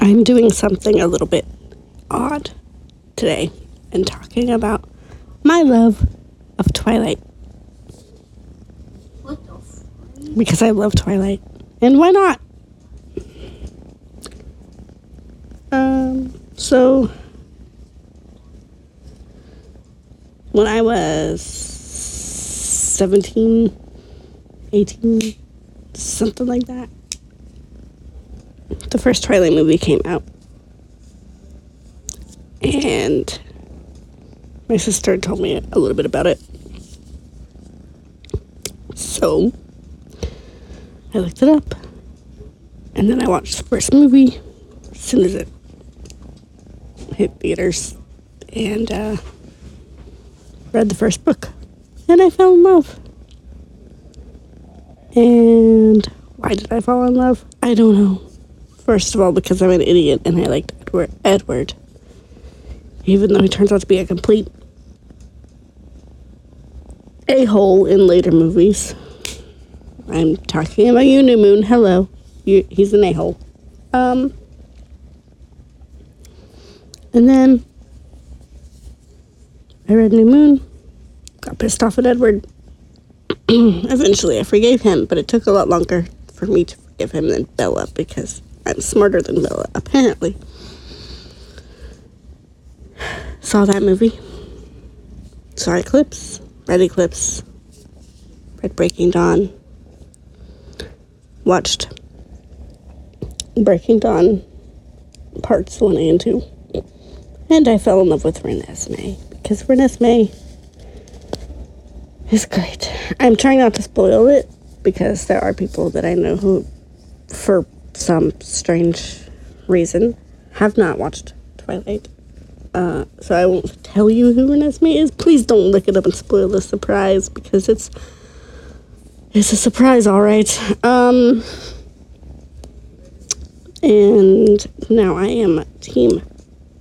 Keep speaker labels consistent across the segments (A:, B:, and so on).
A: I'm doing something a little bit odd today and talking about my love of Twilight
B: What the f-
A: because I love Twilight. And why not? Um, so when I was 17, 18, something like that, the first Twilight movie came out. And my sister told me a little bit about it. So I looked it up. And then I watched the first movie as soon as it hit theaters. And uh, read the first book. And I fell in love. And why did I fall in love? I don't know. First of all, because I'm an idiot and I liked Edward. Edward. Even though he turns out to be a complete a hole in later movies. I'm talking about you, New Moon. Hello. You, he's an a hole. Um, and then I read New Moon, got pissed off at Edward. Eventually, I forgave him, but it took a lot longer for me to forgive him than Bella because I'm smarter than Bella, apparently. Saw that movie. Saw Eclipse, read Eclipse, read Breaking Dawn, watched Breaking Dawn parts 1 and 2. And I fell in love with Renesmee because Renesmee is great. I'm trying not to spoil it because there are people that I know who, for some strange reason, have not watched Twilight. Uh, so I won't tell you who Renesmee is. Please don't look it up and spoil the surprise because it's it's a surprise, all right. Um, and now I am Team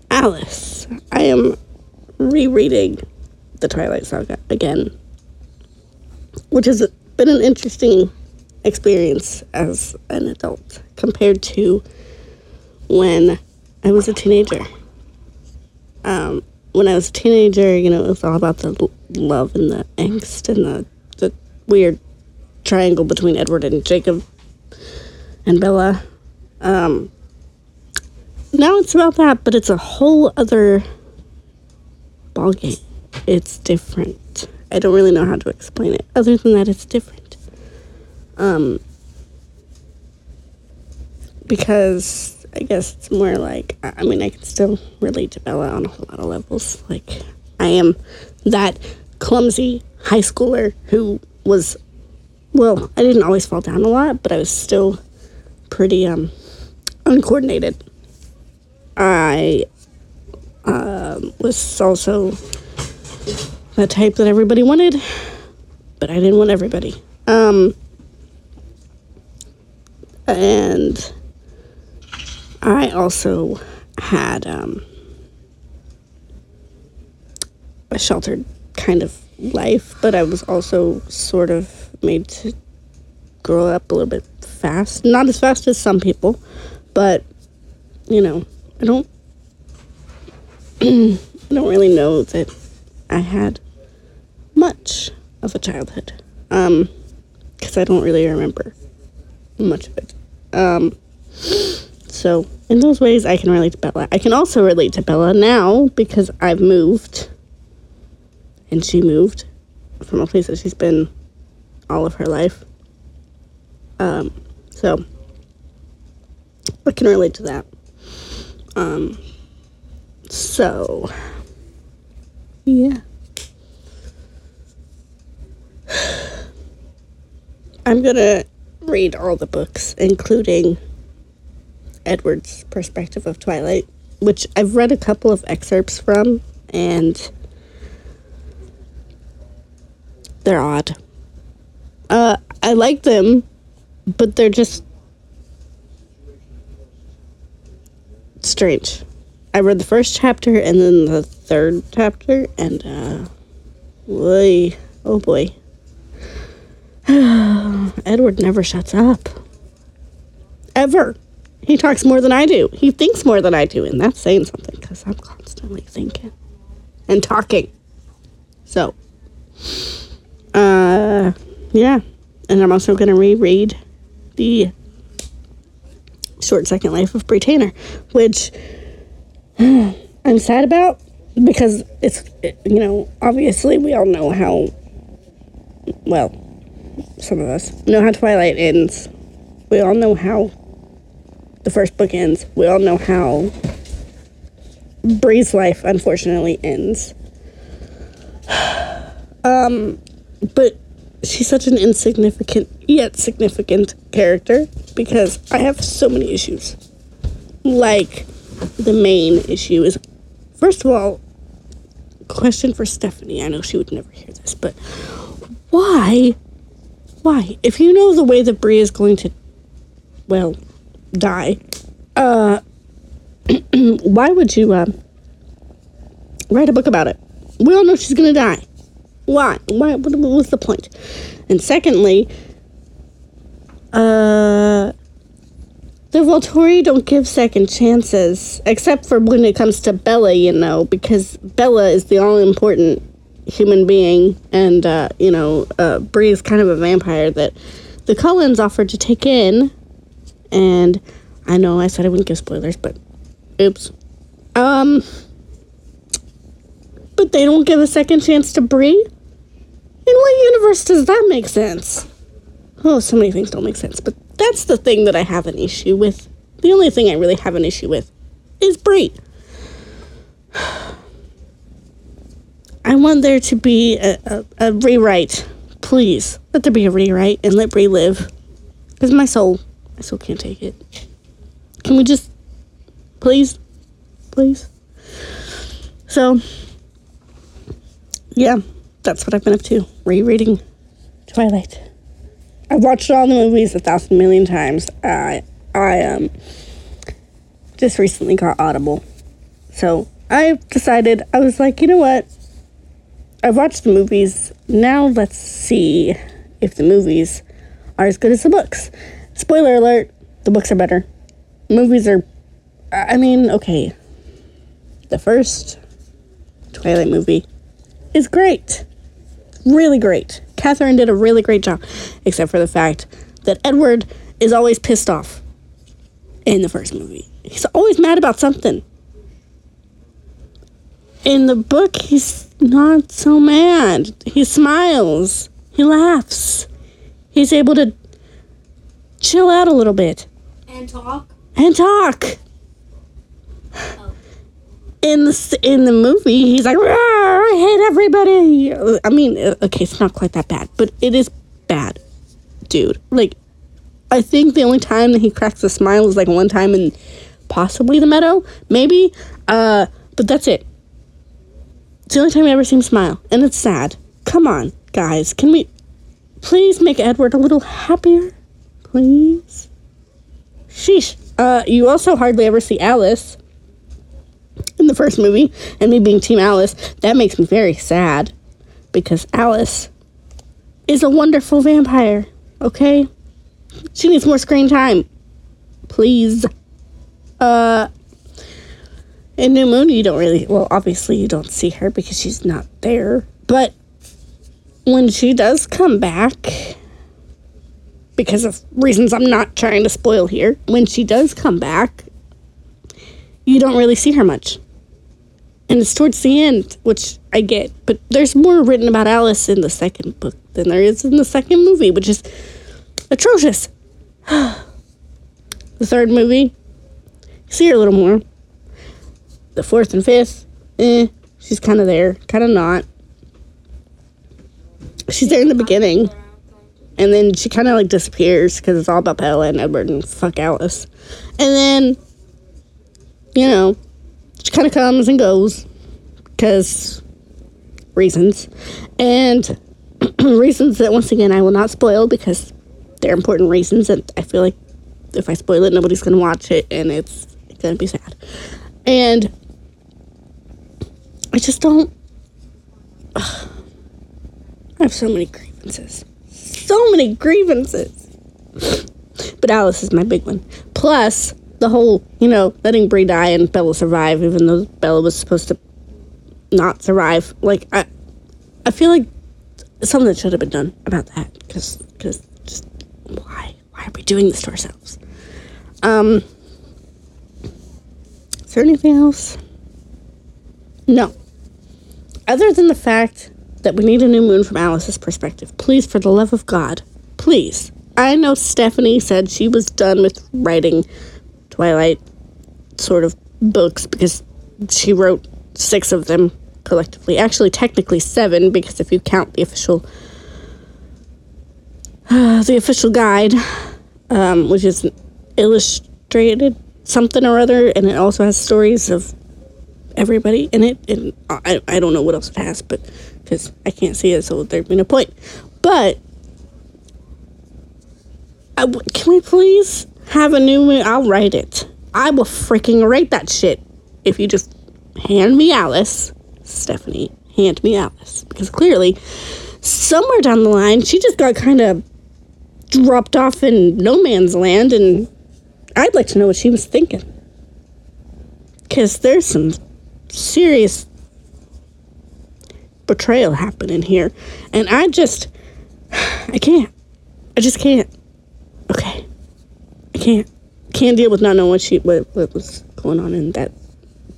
A: Alice. I am rereading the Twilight Saga again, which has been an interesting experience as an adult compared to when I was a teenager. Um, when I was a teenager, you know, it was all about the love and the angst and the, the weird triangle between Edward and Jacob and Bella. Um, now it's about that, but it's a whole other ballgame. It's different. I don't really know how to explain it. Other than that, it's different. Um, because I guess it's more like I mean I can still relate to Bella on a whole lot of levels. Like I am that clumsy high schooler who was well, I didn't always fall down a lot, but I was still pretty um uncoordinated. I um, was also the type that everybody wanted, but I didn't want everybody. Um, and I also had um, a sheltered kind of life, but I was also sort of made to grow up a little bit fast. Not as fast as some people, but you know, I don't I don't really know that I had much of a childhood. Um, because I don't really remember much of it. Um, so in those ways, I can relate to Bella. I can also relate to Bella now because I've moved, and she moved from a place that she's been all of her life. Um, so I can relate to that. Um, so yeah. I'm gonna read all the books, including Edward's perspective of Twilight, which I've read a couple of excerpts from, and they're odd. Uh, I like them, but they're just strange. I read the first chapter and then the third chapter, and uh, boy, oh boy. Edward never shuts up. Ever. He talks more than I do. He thinks more than I do, and that's saying something because I'm constantly thinking and talking. So, uh, yeah. And I'm also going to reread the Short Second Life of Bree Tanner, which I'm sad about because it's, you know, obviously we all know how, well, some of us know how Twilight ends. We all know how the first book ends. We all know how Bree's life unfortunately ends. um, but she's such an insignificant yet significant character because I have so many issues. Like the main issue is first of all, question for Stephenie. I know she would never hear this, but why why? If you know the way that Bree is going to well, die, uh why would you uh, write a book about it? We all know she's gonna die. Why? Why? What, what's the point? And secondly, uh, the Volturi don't give second chances, except for when it comes to Bella, you know, because Bella is the all important human being, and uh, you know, uh, Bree is kind of a vampire that the Cullens offered to take in, and I know I said I wouldn't give spoilers, but oops. Um, but they don't give a second chance to Bree? In what universe does that make sense? Oh, so many things don't make sense, but that's the thing that I have an issue with. The only thing I really have an issue with is Bree. I want there to be a, a, a rewrite. Please, let there be a rewrite and let Bree live. Because my soul, my soul can't take it. Can we just, please, please? So, yeah, that's what I've been up to. Rereading Twilight. I've watched all the movies a thousand million times. I I um just recently got Audible. So I decided I was like, you know what? I've watched the movies. Now let's see if the movies are as good as the books. Spoiler alert, the books are better. Movies are I mean, okay. The first Twilight movie is great. Really great. Catherine did a really great job, except for the fact that Edward is always pissed off in the first movie. He's always mad about something. In the book, he's not so mad. He smiles, he laughs, he's able to chill out a little bit
B: And talk.
A: and talk
B: Oh.
A: in the in the movie, he's like, "I hate everybody." I mean, uh, okay, it's not quite that bad, but it is bad, dude. Like, I think the only time that he cracks a smile is like one time in possibly the meadow, maybe. Uh, but that's it. It's the only time I ever see him smile, and it's sad. Come on, guys, can we please make Edward a little happier, please? Sheesh. Uh, you also hardly ever see Alice in the first movie, and me being Team Alice, that makes me very sad because Alice is a wonderful vampire, okay? She needs more screen time. Please. Uh in New Moon you don't really well obviously you don't see her because she's not there. But when she does come back because of reasons I'm not trying to spoil here, when she does come back, you don't really see her much. And it's towards the end, which I get, but there's more written about Alice in the second book than there is in the second movie, which is atrocious. the third movie, see her a little more. The fourth and fifth, eh, she's kind of there, kind of not. She's there in the beginning, and then she kind of like disappears because it's all about Bella and Edward and fuck Alice. And then, you know, she kind of comes and goes because reasons. And reasons that, once again, I will not spoil because they're important reasons. And I feel like if I spoil it, nobody's going to watch it and it's going to be sad. And I just don't. I have so many grievances. So many grievances. But Alice is my big one. Plus, the whole, you know, letting Bree die and Bella survive, even though Bella was supposed to not survive. Like, I, I feel like something should have been done about that. Because, because, just why? Why are we doing this to ourselves? Um, is there anything else? No. Other than the fact that we need a new moon from Alice's perspective, please, for the love of God, please. I know Stephenie said she was done with writing Twilight sort of books because she wrote six of them collectively. Actually, technically seven because if you count the official, uh, the official guide, um, which is illustrated something or other, and it also has stories of everybody in it. And I, I don't know what else it has, but because I can't see it, so there'd be no point. But can we please have a new one? I'll write it. I will freaking write that shit if you just hand me Alice, Stephenie. Hand me Alice because clearly, somewhere down the line, she just got kind of dropped off in no man's land, and I'd like to know what she was thinking. Because there's some serious betrayal happening here, and I just, I can't. I just can't. Okay, I can't. Can't deal with not knowing what she what, what was going on in that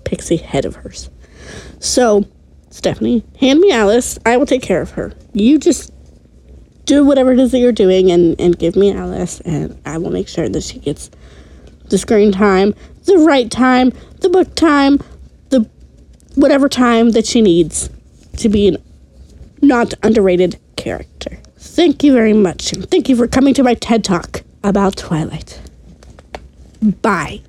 A: pixie head of hers. So, Stephenie, hand me Alice. I will take care of her. You just do whatever it is that you're doing and, and give me Alice, and I will make sure that she gets the screen time, the right time, the book time, whatever time that she needs to be an not underrated character. Thank you very much, thank you for coming to my TED Talk about Twilight. Bye.